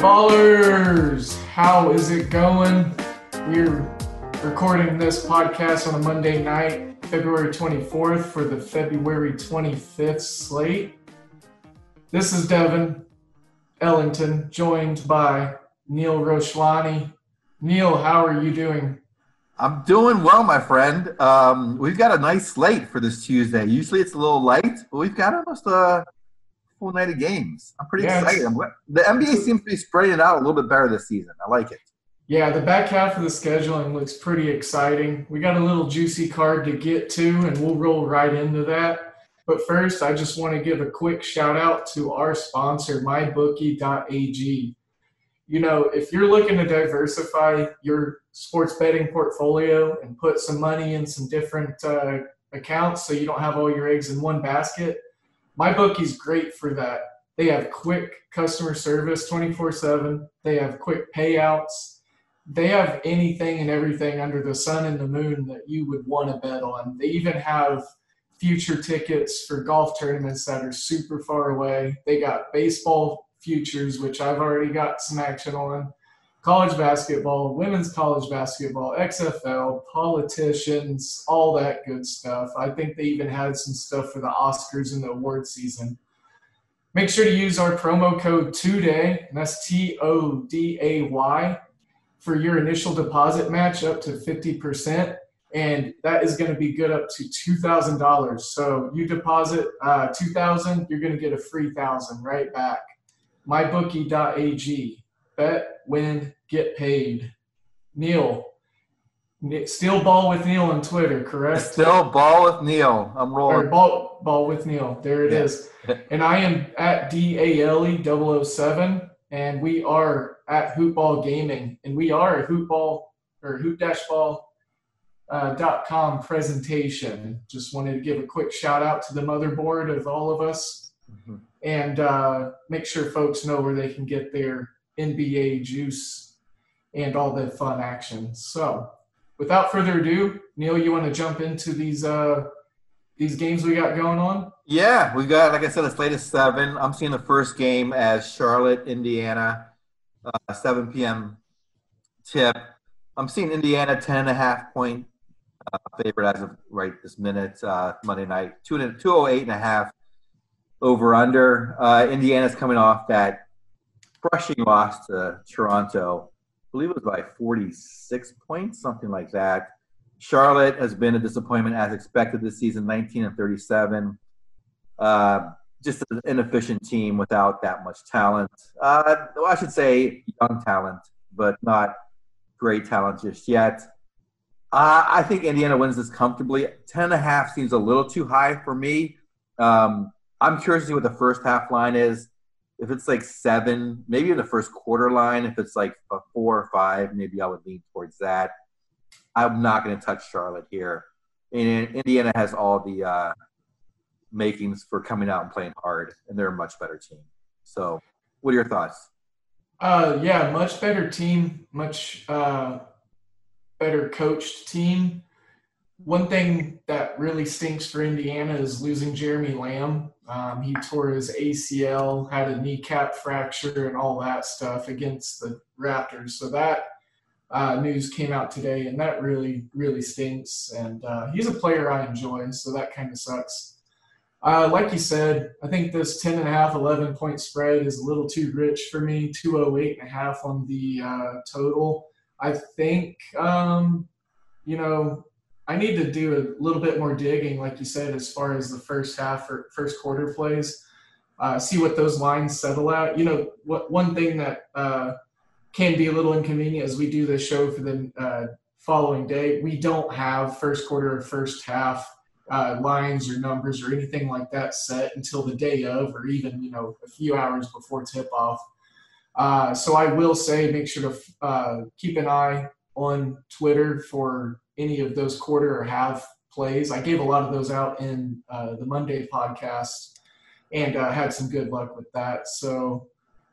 Ballers, how is it going? We're recording this podcast on a Monday night, February 24th, for the February 25th slate. This is Devin Ellington, joined by Neil Roshlani. Neil, how are you doing? I'm doing well, my friend. Um, we've got a nice slate for this Tuesday. Usually it's a little light, but we've got almost a full night of games. I'm pretty Yeah, excited. I'm, the NBA seems to be spreading it out a little bit better this season. I like it. Yeah, the back half of the scheduling looks pretty exciting. We got a little juicy card to get to, and we'll roll right into that. But first, I just want to give a quick shout out to our sponsor, mybookie.ag. You know, if you're looking to diversify your sports betting portfolio and put some money in some different uh, accounts so you don't have all your eggs in one basket, MyBookie's great for that. They have quick customer service 24 7, they have quick payouts they have anything and everything under the sun and the moon that you would want to bet on. They even have future tickets for golf tournaments that are super far away. They got baseball futures, which I've already got some action on, college basketball, women's college basketball, XFL, politicians, all that good stuff. I think they even had some stuff for the Oscars and the award season. Make sure to use our promo code TODAY, and that's T O D A Y for your initial deposit match up to 50%. And that is going to be good up to $2,000. So you deposit uh, 2000 you're going to get a free 1000 right back. MyBookie.ag. Bet, win, get paid. Neil. Ne- Still ball with Neil on Twitter, correct? Still ball with Neil. I'm Or rolling. ball, ball with Neil. There it Yeah. is. And I am at DALE 007, and we are at Hoopball Gaming, and we are a Hoopball or Hoop-Ball uh, dot com presentation. Just wanted to give a quick shout out to the motherboard of all of us, Mhm. and uh, make sure folks know where they can get their NBA juice and all the fun action. So, without further ado, Neil, you want to jump into these uh, these games we got going on? Yeah, we got, like I said, the latest seven. I'm seeing the first game as Charlotte, Indiana, uh, 7 p.m. tip. I'm seeing Indiana 10 and a half point uh, favorite as of right this minute, uh, Monday night. Two 208 and a half over under. Uh, Indiana's coming off that crushing loss to Toronto. I believe it was by 46 points, something like that. Charlotte has been a disappointment as expected this season, 19 and 37. Uh, just an inefficient team without that much talent. Uh, well, I should say young talent, but not great talent just yet. Uh, I think Indiana wins this comfortably. Ten and a half seems a little too high for me. Um, I'm curious to see what the first half line is. If it's like seven, maybe in the first quarter line. If it's like a four or five, maybe I would lean towards that. I'm not going to touch Charlotte here. And Indiana has all the uh, makings for coming out and playing hard, and they're a much better team. So, what are your thoughts? Uh, yeah, much better team, much uh, better coached team. One thing that really stinks for Indiana is losing Jeremy Lamb. Um, he tore his ACL, had a kneecap fracture, and all that stuff against the Raptors. So that uh, news came out today, and that really, really stinks. And uh, he's a player I enjoy, so that kind of sucks. Uh, like you said, I think this 10 and a half, 11 point spread is a little too rich for me. 208 and a half on the uh, total. I think, um, you know, I need to do a little bit more digging, like you said, as far as the first half or first quarter plays. Uh, see what those lines settle at. You know, what one thing that uh, can be a little inconvenient as we do this show for the uh, following day. We don't have first quarter or first half uh, lines or numbers or anything like that set until the day of, or even you know a few hours before tip off. Uh, so I will say, make sure to uh, keep an eye on Twitter for any of those quarter or half plays. I gave a lot of those out in uh, the Monday podcast and uh, had some good luck with that. So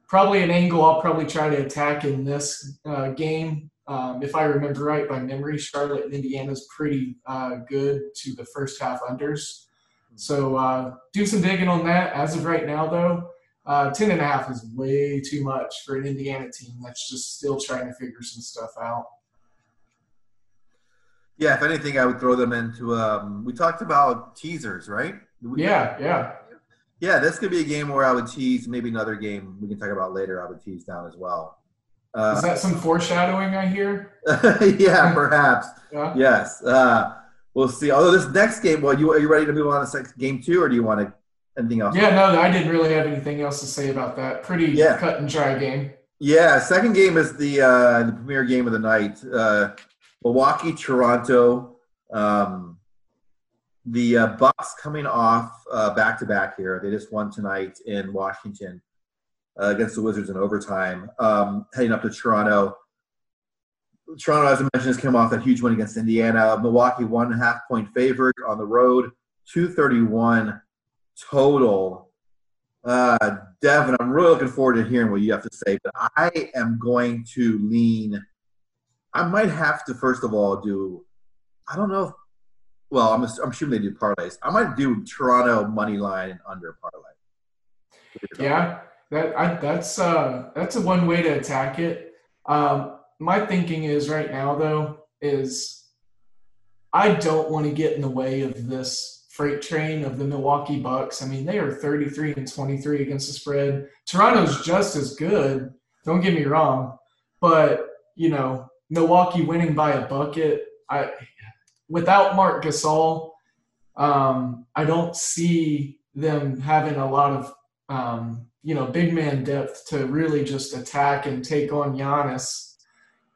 probably an angle I'll probably try to attack in this uh, game. Um, if I remember right by memory, Charlotte and Indiana is pretty uh, good to the first half unders. So uh, do some digging on that. As of right now, though, uh, 10 and a half is way too much for an Indiana team that's just still trying to figure some stuff out. Yeah, if anything, I would throw them into. Um, we talked about teasers, right? We, yeah, yeah. Yeah, this could be a game where I would tease. Maybe another game we can talk about later. I would tease down as well. Uh, Is that some foreshadowing I hear? yeah, perhaps. yeah. Yes. Uh, we'll see. Although this next game, well, you are you ready to move on to game two, or do you want to anything else? Yeah, no, I didn't really have anything else to say about that. Pretty yeah. cut and dry game. Yeah, second game is the uh, the premier game of the night. Uh, Milwaukee, Toronto. Um, the uh, Bucks coming off back to back here. They just won tonight in Washington uh, against the Wizards in overtime, um, heading up to Toronto. Toronto, as I mentioned, has come off that huge win against Indiana. Milwaukee, one and a half point favorite on the road, 231 total. Uh, Devin, I'm really looking forward to hearing what you have to say, but I am going to lean. I might have to, first of all, do, I don't know. If, well, I'm, I'm assuming they do parlays. I might do Toronto money line under parlay. Yeah, that I, that's uh, that's a one way to attack it. Um, my thinking is right now though is I don't want to get in the way of this freight train of the Milwaukee Bucks. I mean, they are 33 and 23 against the spread. Toronto's just as good. Don't get me wrong, but you know, Milwaukee winning by a bucket. I without Marc Gasol, um, I don't see them having a lot of um, you know, big man depth to really just attack and take on Giannis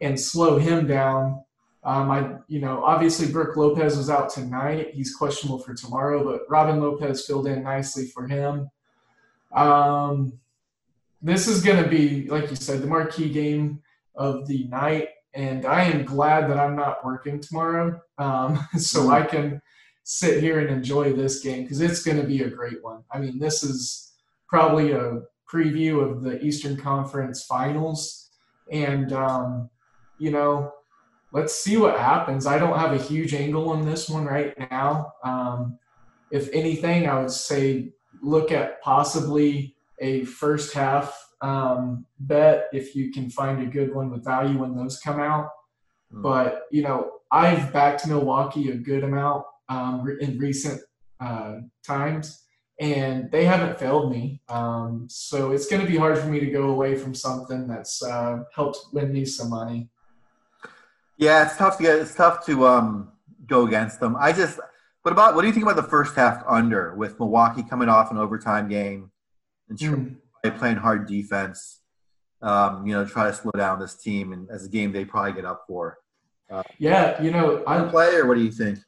and slow him down. Um, I, you know, obviously Brook Lopez was out tonight. He's questionable for tomorrow, but Robin Lopez filled in nicely for him. Um, this is going to be, like you said, the marquee game of the night, and I am glad that I'm not working tomorrow, um, so mm-hmm. I can sit here and enjoy this game because it's going to be a great one. I mean, this is probably a preview of the Eastern Conference Finals, and um, you know, let's see what happens. I don't have a huge angle on this one right now. Um, if anything, I would say look at possibly a first half um, bet if you can find a good one with value when those come out. Mm. But you know, I've backed Milwaukee a good amount um, in recent uh, times and they haven't failed me. Um, so it's going to be hard for me to go away from something that's uh, helped win me some money. Yeah, it's tough to get. It's tough to um, go against them. I just. What about what do you think about the first half under with Milwaukee coming off an overtime game and mm. Playing hard defense? Um, you know, try to slow down this team and as a game they probably get up for. Uh, yeah, you know, I play or what do you think?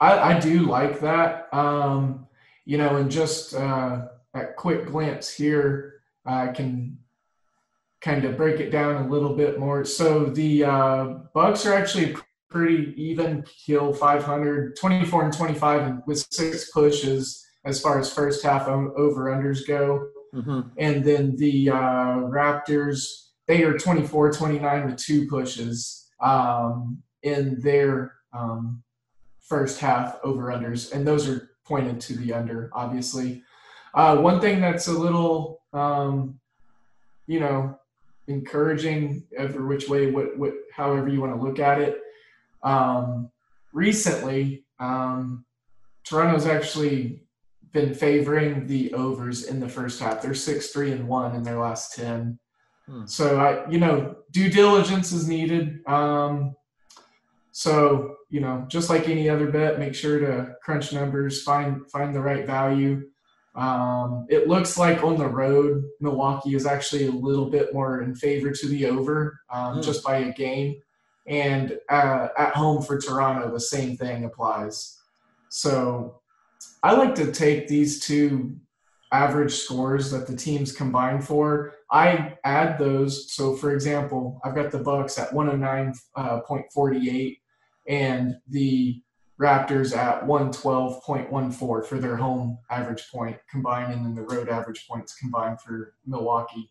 I, I do like that. Um, you know, and just uh, at quick glance here, I can kind of break it down a little bit more. So the uh, Bucks are actually pretty even kill 500, 24 and 25, and with six pushes as far as first half over unders go. Mm-hmm. And then the uh, Raptors, they are 24 29 with two pushes um, in their um, first half over unders. And those are pointed to the under, obviously. Uh, one thing that's a little, um, you know, encouraging, every which way, what, what, however you want to look at it. Um, recently, um, Toronto's actually been favoring the overs in the first half. They're six, three, and one in their last ten. Hmm. So I, you know, due diligence is needed. Um, so you know, just like any other bet, make sure to crunch numbers, find find the right value. Um, it looks like on the road, Milwaukee is actually a little bit more in favor to the over, um, hmm. just by a game. And uh, at home for Toronto, the same thing applies. So I like to take these two average scores that the teams combine for. I add those. So, for example, I've got the Bucks at 109.48 uh, and the Raptors at 112.14 for their home average point combined, and then the road average points combined for Milwaukee.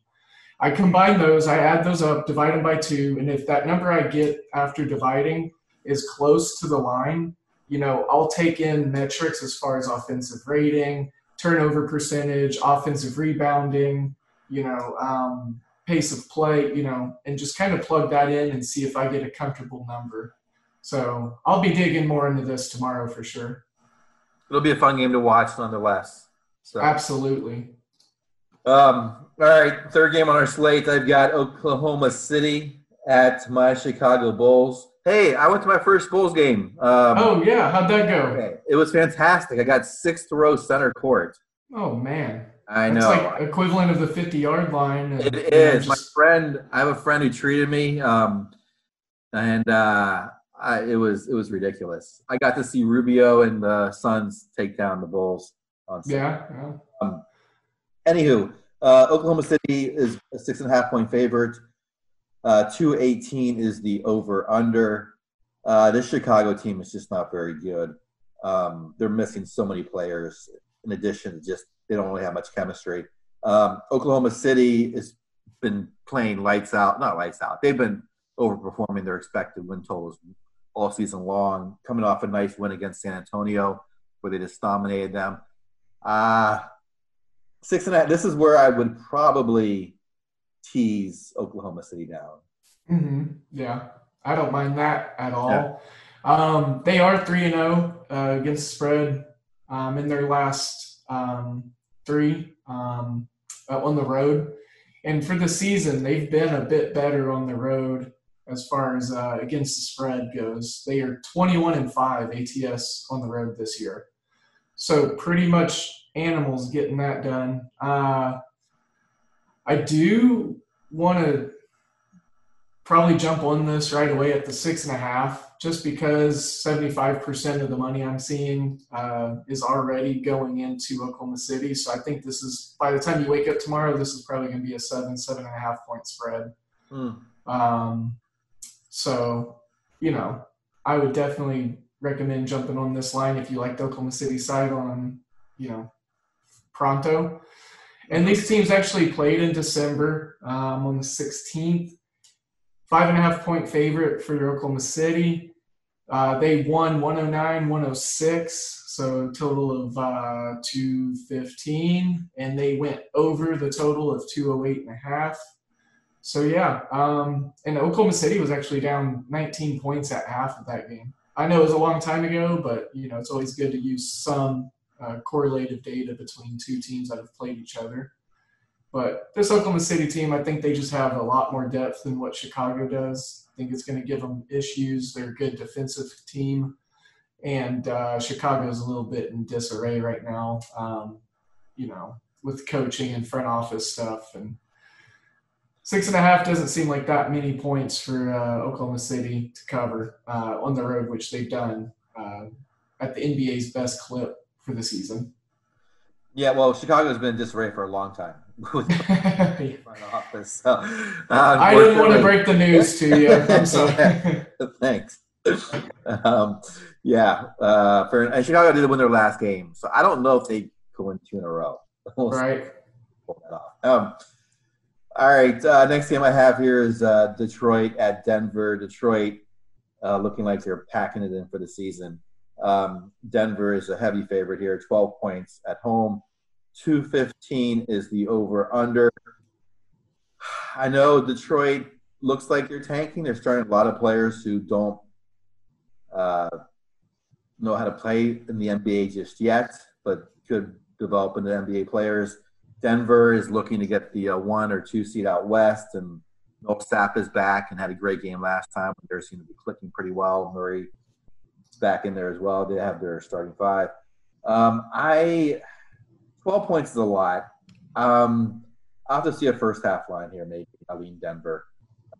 I combine those, I add those up, divide them by two, and if that number I get after dividing is close to the line, you know, I'll take in metrics as far as offensive rating, turnover percentage, offensive rebounding, you know, um, pace of play, you know, and just kind of plug that in and see if I get a comfortable number. So I'll be digging more into this tomorrow for sure. It'll be a fun game to watch nonetheless. So absolutely. Um, all right, third game on our slate. I've got Oklahoma City at my Chicago Bulls. Hey, I went to my first Bulls game. Um, oh yeah, how'd that go? Okay. It was fantastic. I got sixth row center court. Oh man, I That's know. like equivalent of the fifty yard line. And, it is. Just... My friend, I have a friend who treated me, um, and uh, I, it was it was ridiculous. I got to see Rubio and the Suns take down the Bulls. yeah. yeah. Um, anywho, uh, Oklahoma City is a six and a half point favorite. Uh, 218 is the over under. Uh, this Chicago team is just not very good. Um, they're missing so many players. In addition, just they don't really have much chemistry. Um, Oklahoma City has been playing lights out, not lights out. They've been overperforming their expected win totals all season long. Coming off a nice win against San Antonio, where they just dominated them. Uh six and a half. This is where I would probably tease Oklahoma City down. Mm-hmm. Yeah, I don't mind that at all. Yeah. Um, they are three and zero oh, uh, against the spread um, in their last um, three um, uh, on the road, and for the season they've been a bit better on the road as far as uh, against the spread goes. They are twenty one and five ATS on the road this year, so pretty much animals getting that done. Uh, I do want to probably jump on this right away at the six and a half, just because 75% of the money I'm seeing uh, is already going into Oklahoma City. So I think this is, by the time you wake up tomorrow, this is probably going to be a seven, seven and a half point spread. Mm. Um, so, you know, I would definitely recommend jumping on this line if you like the Oklahoma City side on, you know, pronto. And these teams actually played in December um, on the 16th. Five and a half point favorite for Oklahoma City. Uh, they won 109, 106, so total of uh, 215, and they went over the total of 208 and a half. So yeah, um, and Oklahoma City was actually down 19 points at half of that game. I know it was a long time ago, but you know it's always good to use some uh, correlative data between two teams that have played each other. But this Oklahoma City team, I think they just have a lot more depth than what Chicago does. I think it's going to give them issues. They're a good defensive team, and uh, Chicago is a little bit in disarray right now. Um, you know, with coaching and front office stuff, and six and a half doesn't seem like that many points for uh, Oklahoma City to cover uh, on the road, which they've done uh, at the NBA's best clip for the season. Yeah, well, Chicago's been disarray for a long time. office, so, I didn't want to break the news to you. I'm sorry. Thanks. Um, yeah, uh, for and Chicago did win their last game, so I don't know if they could win two in a row. right. Um, all right. Uh, next game I have here is uh, Detroit at Denver. Detroit uh, looking like they're packing it in for the season. Um, Denver is a heavy favorite here, 12 points at home. 215 is the over under. I know Detroit looks like they're tanking. They're starting a lot of players who don't uh, know how to play in the NBA just yet, but could develop into NBA players. Denver is looking to get the uh, one or two seed out west, and Millsap is back and had a great game last time. They're seem to be clicking pretty well. Murray back in there as well. They have their starting five. Um, I 12 points is a lot. Um, I'll have to see a first half line here, maybe. I lean Denver.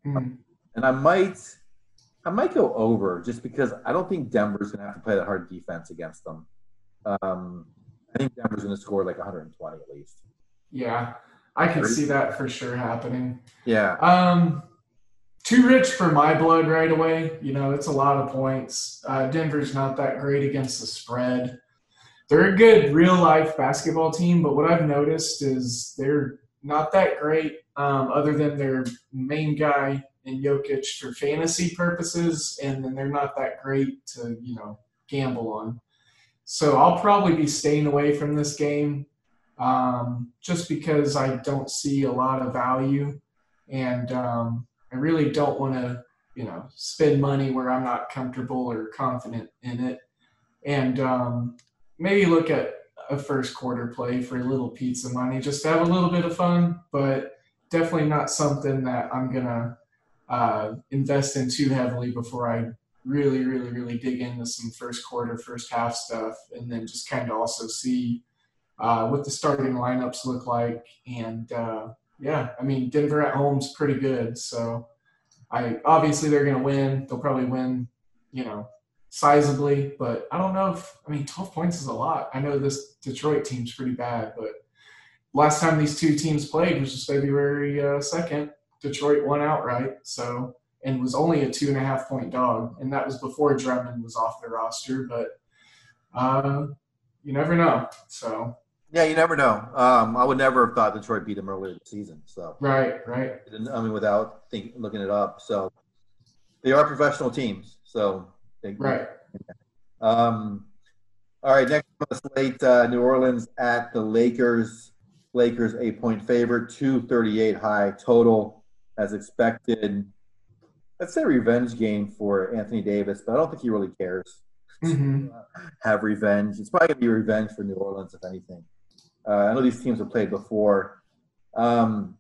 Mm. And I might I might go over just because I don't think Denver's gonna have to play that hard defense against them. Um, I think Denver's gonna score like 120 at least. Yeah, I can see that for sure happening. Yeah. Um, too rich for my blood right away. You know, it's a lot of points. Uh, Denver's not that great against the spread they're a good real life basketball team, but what I've noticed is they're not that great, um, other than their main guy in Jokic for fantasy purposes, and then they're not that great to you know gamble on. So I'll probably be staying away from this game, um, just because I don't see a lot of value, and um, I really don't want to you know spend money where I'm not comfortable or confident in it, and um, maybe look at a first quarter play for a little pizza money just to have a little bit of fun, but definitely not something that I'm gonna uh, invest in too heavily before I really, really, really dig into some first quarter, first half stuff, and then just kind of also see uh, what the starting lineups look like. And uh, yeah, I mean Denver at home's pretty good, so I obviously they're gonna win. They'll probably win, you know, sizably, but I don't know if I mean 12 points is a lot. I know this Detroit team's pretty bad, but last time these two teams played, which is February uh, 2nd, Detroit won outright. So and was only a two and a half point dog, and that was before Drummond was off the roster. But uh, you never know. So yeah, you never know. Um, I would never have thought Detroit beat them earlier this season. So right, right. I mean, without think, looking it up, so they are professional teams. So they, right. Um, all right, next on the slate, uh, New Orleans at the Lakers. Lakers eight point favorite, two thirty eight high total, as expected. That's a revenge game for Anthony Davis, but I don't think he really cares. Mm-hmm. have revenge. It's probably gonna be revenge for New Orleans, if anything. Uh, I know these teams have played before, um,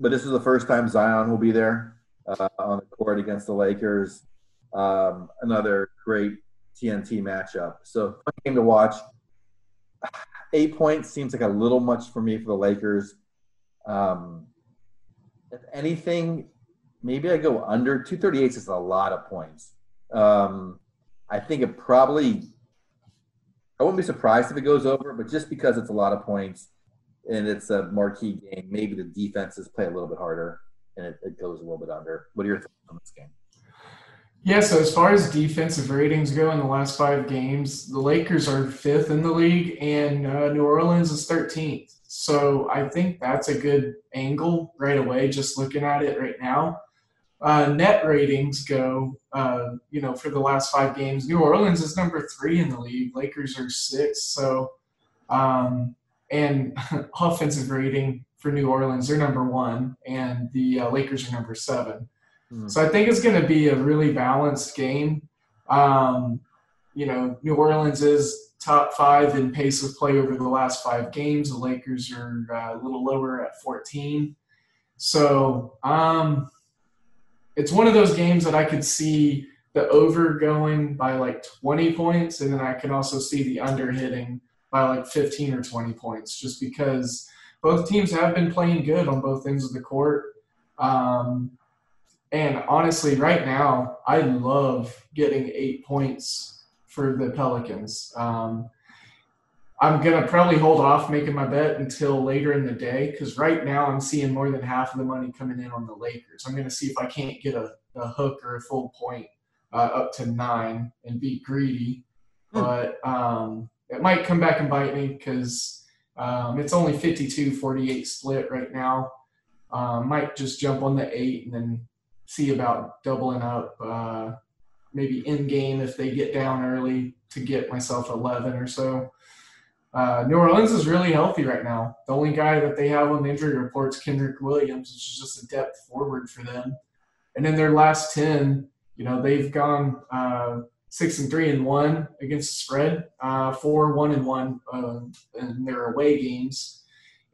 but this is the first time Zion will be there uh, on the court against the Lakers. Um, another great TNT matchup. So fun game to watch. Eight points seems like a little much for me for the Lakers. Um, if anything, maybe I go under. 238 is a lot of points. Um, I think it probably, I wouldn't be surprised if it goes over, but just because it's a lot of points and it's a marquee game, maybe the defenses play a little bit harder and it, it goes a little bit under. What are your thoughts on this game? Yeah, so as far as defensive ratings go in the last five games, the Lakers are fifth in the league and uh, New Orleans is 13th. So I think that's a good angle right away, just looking at it right now. Uh, net ratings go, uh, you know, for the last five games, New Orleans is number three in the league. Lakers are six. So, um, and offensive rating for New Orleans, they're number one, and the uh, Lakers are number seven. Mm. So I think it's going to be a really balanced game. Um, you know, New Orleans is top five in pace of play over the last five games. The Lakers are uh, a little lower at 14. So um, it's one of those games that I could see the over going by like 20 points, and then I can also see the under hitting by like 15 or 20 points, just because both teams have been playing good on both ends of the court. Um, and honestly, right now, I love getting eight points for the Pelicans. Um, I'm gonna probably hold off making my bet until later in the day because right now I'm seeing more than half of the money coming in on the Lakers. I'm gonna see if I can't get a, a hook or a full point uh, up to nine and be greedy, hmm. but um, it might come back and bite me because um, it's only 52-48 split right now. Um, might just jump on the eight and then see about doubling up. Uh, maybe in game if they get down early to get myself 11 or so. Uh, New Orleans is really healthy right now. The only guy that they have on the injury report is Kenrich Williams, which is just a depth forward for them. And in their last 10, you know, they've gone uh, six and three and one against the spread, uh, four, one and one uh, in their away games.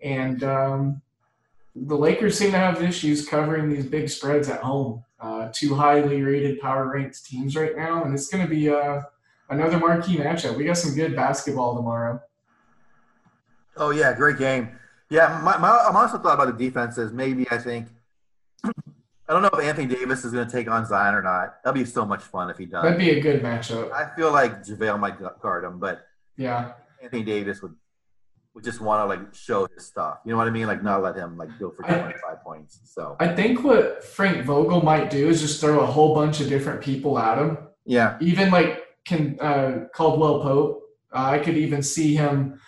And um, the Lakers seem to have issues covering these big spreads at home. Uh, two highly rated power ranked teams right now, and it's going to be uh, another marquee matchup. We got some good basketball tomorrow. Oh yeah, great game. Yeah, my, my, I'm also thought about the defenses. Maybe I think I don't know if Anthony Davis is going to take on Zion or not. That'd be so much fun if he does. That'd be a good matchup. I feel like JaVale might guard him, but yeah, Anthony Davis would would just want to like show his stuff. You know what I mean? Like not let him like go for 25 I, points. So I think what Frank Vogel might do is just throw a whole bunch of different people at him. Yeah. Even like can uh, Caldwell Pope. Uh, I could even see him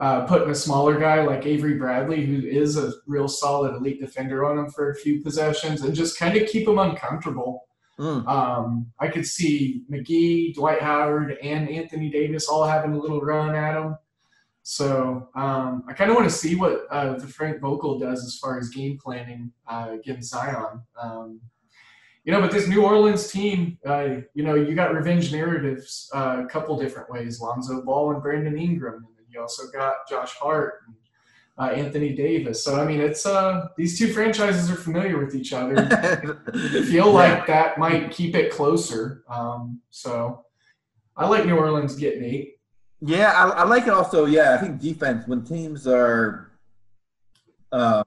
uh, putting a smaller guy like Avery Bradley, who is a real solid elite defender, on him for a few possessions and just kind of keep him uncomfortable. Mm. Um, I could see McGee, Dwight Howard, and Anthony Davis all having a little run at him. So um, I kind of want to see what uh, the Frank Vogel does as far as game planning uh, against Zion. Um, you know, but this New Orleans team, uh, you know, you got revenge narratives uh, a couple different ways: Lonzo Ball and Brandon Ingram, you also got Josh Hart and uh, Anthony Davis. So I mean, it's uh, these two franchises are familiar with each other. I feel like that might keep it closer. Um, so I like New Orleans getting eight. Yeah, I, I, like it also. Yeah, I think defense when teams are uh,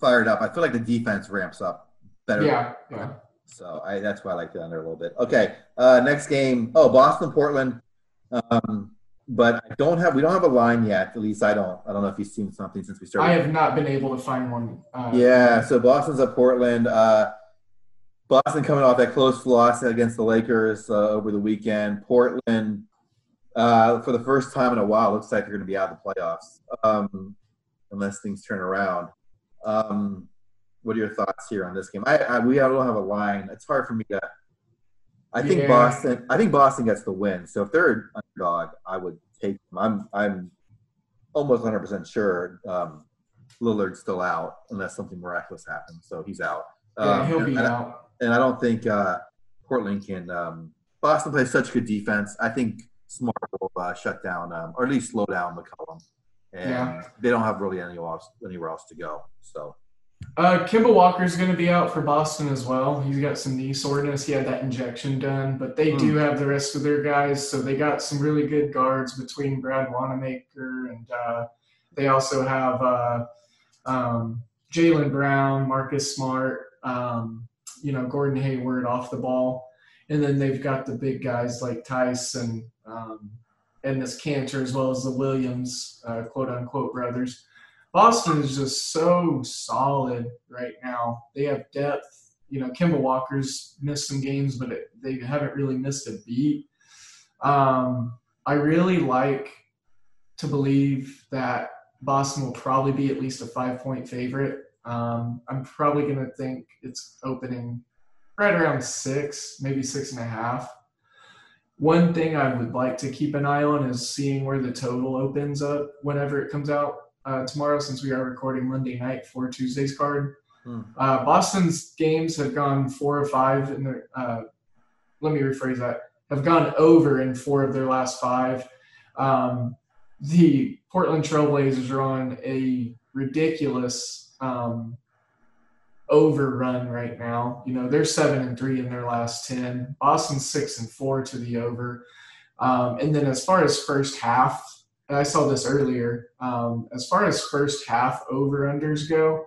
fired up, I feel like the defense ramps up better. Yeah, yeah. So I, that's why I like the under a little bit. Okay, uh, next game. Oh, Boston, Portland. Um, but I don't have we don't have a line yet. At least I don't. I don't know if you've seen something since we started. I have not been able to find one. Uh, yeah, so Boston's at Portland. Uh, Boston coming off that close loss against the Lakers uh, over the weekend. Portland, uh, for the first time in a while, looks like they're going to be out of the playoffs um, unless things turn around. Um, what are your thoughts here on this game? I, I we don't have a line. It's hard for me to I think yeah. Boston. I think Boston gets the win. So if they're an underdog, I would take them. I'm I'm almost 100 percent sure um, Lillard's still out unless something miraculous happens. So he's out. Yeah, um, he'll be and, out. And I don't think uh, Portland can. Um, Boston plays such good defense. I think Smart will uh, shut down um, or at least slow down McCollum. And yeah. they don't have really anywhere else, anywhere else to go. So uh, Kemba Walker's going to be out for Boston as well. He's got some knee soreness. He had that injection done, but they mm. do have the rest of their guys. So they got some really good guards between Brad Wanamaker and uh, they also have uh, um, Jaylen Brown, Marcus Smart, um, you know, Gordon Hayward off the ball. And then they've got the big guys like Theis and um, and this Kanter as well as the Williams, uh, quote unquote brothers. Boston is just so solid right now. They have depth. You know, Kemba Walker's missed some games, but it, they haven't really missed a beat. Um, I really like to believe that Boston will probably be at least a five point favorite. Um, I'm probably going to think it's opening right around six, maybe six and a half. One thing I would like to keep an eye on is seeing where the total opens up whenever it comes out uh, tomorrow since we are recording Monday night for Tuesday's card. Hmm. Uh, Boston's games have gone four or five in the. Uh, let me rephrase that. Have gone over in four of their last five. Um, the Portland Trailblazers are on a ridiculous um, overrun right now. You know they're seven and three in their last ten. Boston's six and four to the over. Um, and then as far as first half and I saw this earlier. Um, as far as first half over unders go,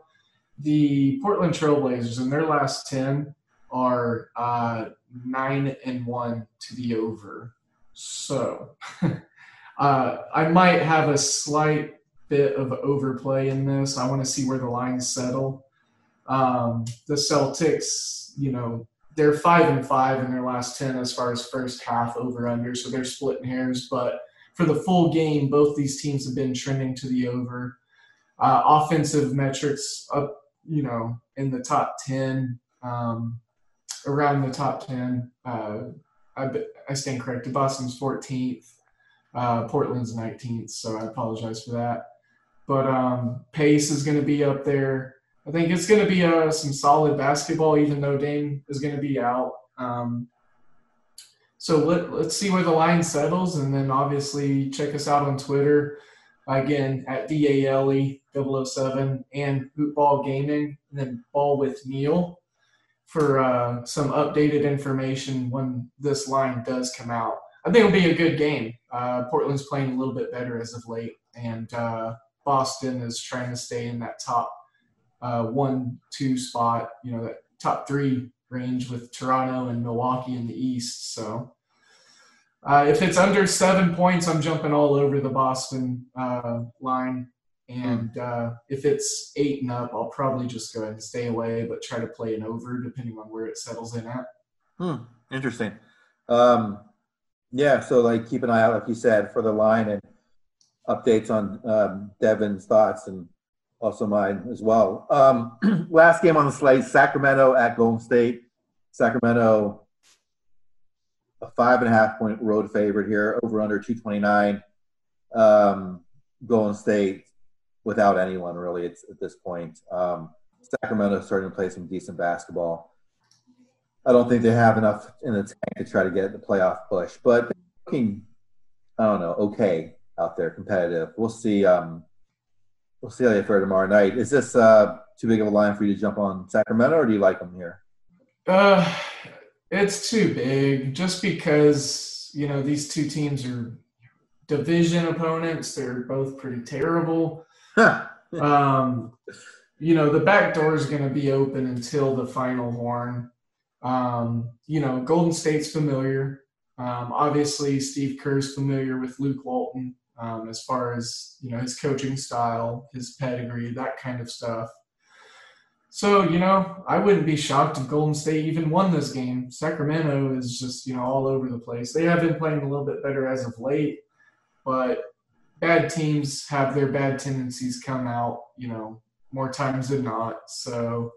the Portland Trailblazers in their last 10 are uh, 9 and 1 to the over. So uh, I might have a slight bit of overplay in this. I want to see where the lines settle. Um, the Celtics, you know, they're five and five in their last ten as far as first half over under, so they're splitting hairs. But for the full game, both these teams have been trending to the over. Uh, offensive metrics up, you know, in the top ten, um, around the top ten. Uh, I, I stand corrected. Boston's 14th, uh, Portland's 19th, so I apologize for that. But um, pace is going to be up there. I think it's going to be uh, some solid basketball, even though Dame is going to be out. Um, so let, let's see where the line settles, and then obviously check us out on Twitter again at DALE 007 and Hoopball Gaming, and then Ball with Neil for uh, some updated information when this line does come out. I think it'll be a good game. Uh, Portland's playing a little bit better as of late, and uh, Boston is trying to stay in that top uh, one, two spot, you know, that top three range with Toronto and Milwaukee in the East. So uh, if it's under seven points, I'm jumping all over the Boston uh, line. And uh, if it's eight and up, I'll probably just go ahead and stay away, but try to play an over depending on where it settles in at. Hmm. Interesting. Um, yeah, so like keep an eye out, like you said, for the line and updates on um, Devin's thoughts and also mine as well. Um, last game on the slate: Sacramento at Golden State. Sacramento, a five and a half point road favorite here, over under two twenty nine. Um, Golden State without anyone really it's, at this point. Um, Sacramento starting to play some decent basketball. I don't think they have enough in the tank to try to get the playoff push, but looking, I don't know, okay out there, competitive. We'll see. Um, we'll see how they fare tomorrow night. Is this uh, too big of a line for you to jump on Sacramento, or do you like them here? Uh, it's too big, just because you know these two teams are division opponents. They're both pretty terrible. um, you know the back door is going to be open until the final horn. Um, you know, Golden State's familiar. Um, obviously, Steve Kerr's familiar with Luke Walton um, as far as you know his coaching style, his pedigree, that kind of stuff. So you know, I wouldn't be shocked if Golden State even won this game. Sacramento is just you know all over the place. They have been playing a little bit better as of late, but bad teams have their bad tendencies come out. You know, more times than not. So.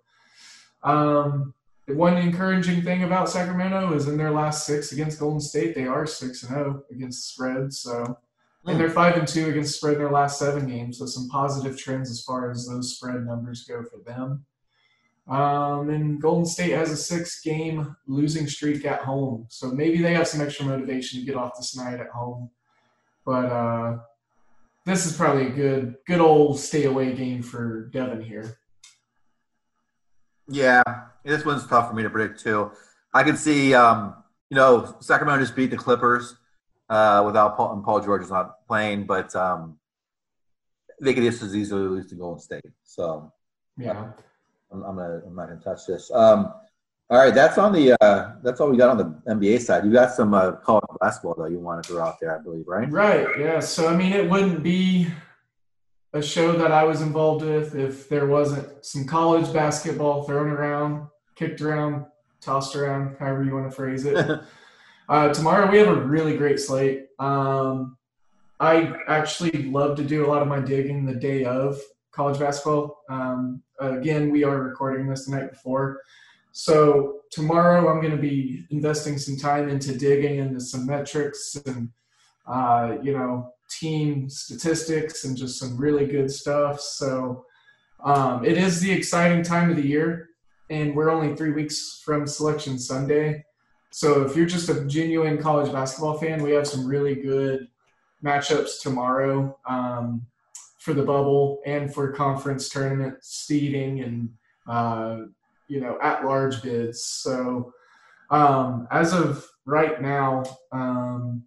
Um, the one encouraging thing about Sacramento is in their last six against Golden State, they are six and zero oh against spread. So and they're five and two against spread in their last seven games. So some positive trends as far as those spread numbers go for them. Um, and Golden State has a six-game losing streak at home, so maybe they have some extra motivation to get off this night at home. But uh, this is probably a good, good old stay away game for Devin here. Yeah, this one's tough for me to predict too. I can see, um, you know, Sacramento just beat the Clippers uh, without Paul, and Paul George is not playing, but um, they could just as easily lose to Golden State. So yeah, I'm, I'm, gonna, I'm not gonna touch this. Um, all right, that's on the uh, that's all we got on the NBA side. You got some uh, college basketball though you want to throw out there, I believe, right? Right. Yeah. So I mean, it wouldn't be a show that I was involved with if there wasn't some college basketball thrown around, kicked around, tossed around, however you want to phrase it. Uh, tomorrow we have a really great slate. Um, I actually love to do a lot of my digging the day of college basketball. Um, again, we are recording this the night before. So tomorrow I'm going to be investing some time into digging into some metrics and, uh, you know, team statistics and just some really good stuff. So um, it is the exciting time of the year, and we're only three weeks from Selection Sunday. So if you're just a genuine college basketball fan, we have some really good matchups tomorrow um, for the bubble and for conference tournament seeding and uh, you know at large bids. So um, as of right now, um,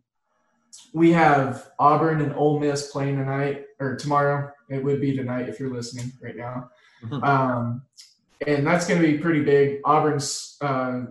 we have Auburn and Ole Miss playing tonight or tomorrow. It would be tonight if you're listening right now. Mm-hmm. Um, and that's going to be pretty big. Auburn's uh,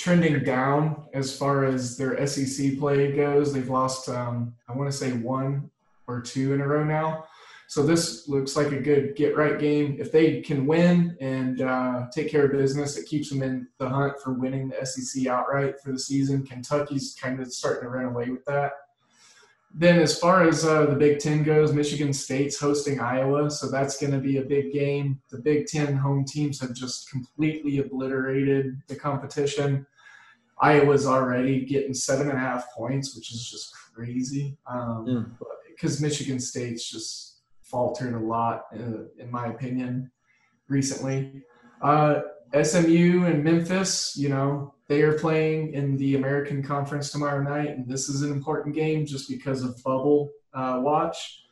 trending down as far as their SEC play goes. They've lost, um, I want to say, one or two in a row now. So this looks like a good get right game. If they can win and uh, take care of business, it keeps them in the hunt for winning the SEC outright for the season. Kentucky's kind of starting to run away with that. Then, as far as uh, the Big Ten goes, Michigan State's hosting Iowa, so that's going to be a big game. The Big Ten home teams have just completely obliterated the competition. Iowa's already getting seven and a half points, which is just crazy. Um, because mm. Michigan State's just faltered a lot, uh, in my opinion, recently. Uh, SMU and Memphis, you know, they are playing in the American Conference tomorrow night, and this is an important game just because of bubble uh, watch.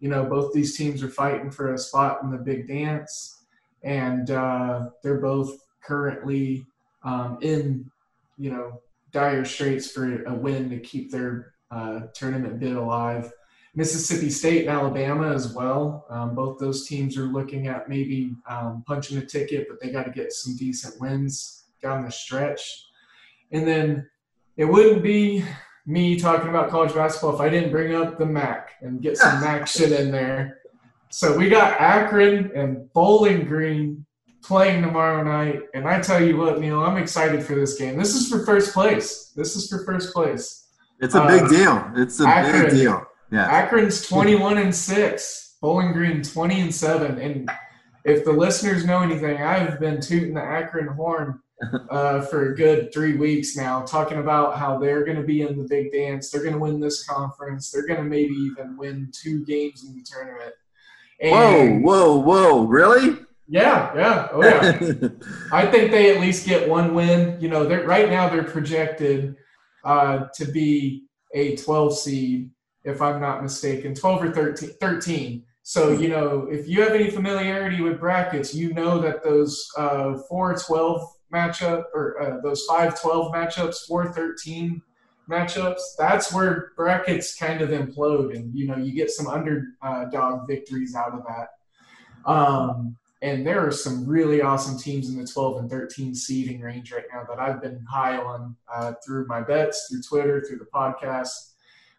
You know, both these teams are fighting for a spot in the big dance, and uh, they're both currently um, in, you know, dire straits for a win to keep their uh, tournament bid alive. Mississippi State and Alabama as well. Um, both those teams are looking at maybe um, punching a ticket, but they got to get some decent wins down the stretch. And then it wouldn't be me talking about college basketball if I didn't bring up the MAC and get some MAC shit in there. So we got Akron and Bowling Green playing tomorrow night. And I tell you what, Neil, I'm excited for this game. This is for first place. This is for first place. It's a big uh, deal. It's a Akron, big deal yeah. Akron's 21 and 6, Bowling Green 20 and 7. And if the listeners know anything, I've been tooting the Akron horn uh, for a good three weeks now, talking about how they're going to be in the big dance. They're going to win this conference. They're going to maybe even win two games in the tournament. And whoa, whoa, whoa. Really? Yeah, yeah. Oh, yeah. I think they at least get one win. You know, they're right now they're projected uh, to be a 12 seed if I'm not mistaken, 12 or 13. 13. So, you know, if you have any familiarity with brackets, you know that those uh, 4 12 matchup or uh, those 5 12 matchups, 4 13 matchups, that's where brackets kind of implode and, you know, you get some underdog victories out of that. Um, and there are some really awesome teams in the 12 and 13 seeding range right now that I've been high on uh, through my bets, through Twitter, through the podcast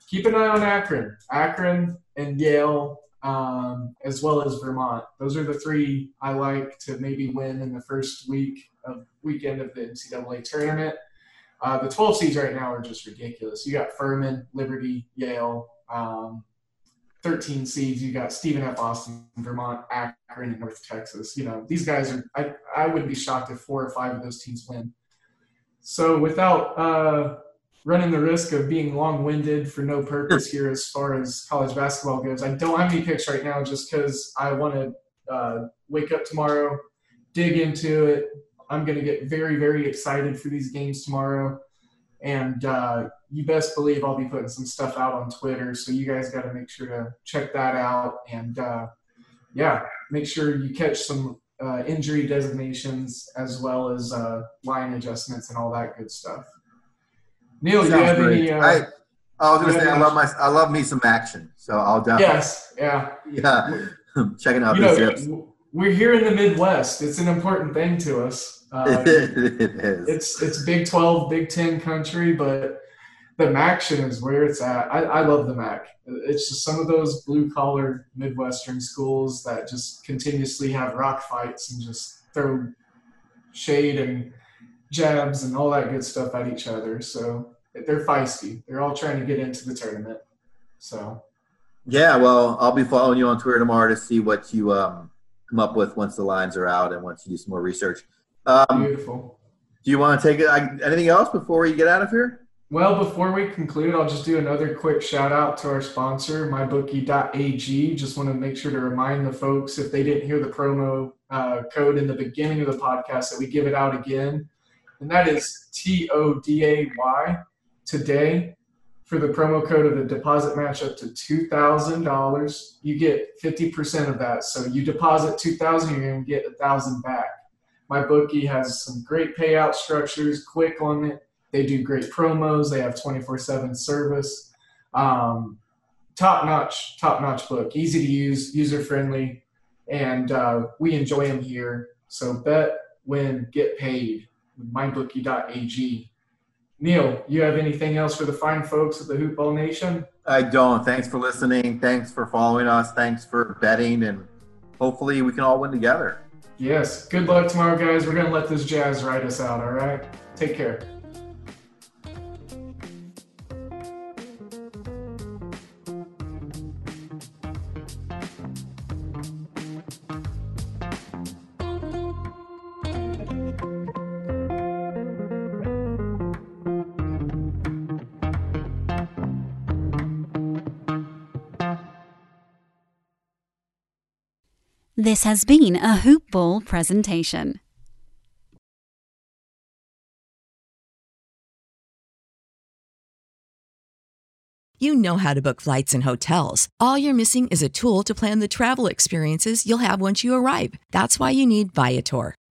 keep an eye on Akron, Akron and Yale, um, as well as Vermont. Those are the three I like to maybe win in the first week of weekend of the NCAA tournament. Uh, the 12 seeds right now are just ridiculous. You got Furman, Liberty, Yale. Um, 13 seeds. You got Stephen F. Austin, Vermont, Akron, and North Texas. You know these guys are. I I wouldn't be shocked if four or five of those teams win. So without uh, running the risk of being long-winded for no purpose here as far as college basketball goes. I don't have any picks right now just because I want to uh, wake up tomorrow, dig into it. I'm going to get very, very excited for these games tomorrow. And uh, you best believe I'll be putting some stuff out on Twitter. So you guys got to make sure to check that out. And uh, yeah, make sure you catch some uh, injury designations as well as uh, line adjustments and all that good stuff. Neil, do you have great. any? Uh, I, I was gonna say I love my I love me some action, so I'll definitely. Yes, yeah, yeah. Checking out you know, zips. We're here in the Midwest. It's an important thing to us. Uh, it is. It's it's Big Twelve, Big Ten country, but the action is where it's at. I, I love the MAC. It's just some of those blue collar Midwestern schools that just continuously have rock fights and just throw shade and jabs and all that good stuff at each other. So they're feisty. They're all trying to get into the tournament. So. Yeah, well, I'll be following you on Twitter tomorrow to see what you um, come up with once the lines are out and once you do some more research. Um, Beautiful. Do you want to take it? Anything else before we get out of here? Well, before we conclude, I'll just do another quick shout out to our sponsor, mybookie.ag. Just want to make sure to remind the folks if they didn't hear the promo uh, code in the beginning of the podcast that we give it out again and that is T O D A Y today for the promo code of the deposit match up to two thousand dollars. You get fifty percent of that. So you deposit two thousand, you're to get a thousand back. My bookie has some great payout structures, quick on it. They do great promos. They have twenty four seven service. Um, top notch, top notch book, easy to use, user friendly. and uh, we enjoy them here. So bet, win, get paid mybookie.ag. Neil, you have anything else for the fine folks at the Hoopball Nation? I don't. Thanks for listening. Thanks for following us. Thanks for betting, and hopefully we can all win together. Yes. Good luck tomorrow, guys. We're going to let this jazz ride us out, all right? Take care. This has been a Hoop Ball presentation. You know how to book flights and hotels. All you're missing is a tool to plan the travel experiences you'll have once you arrive. That's why you need Viator.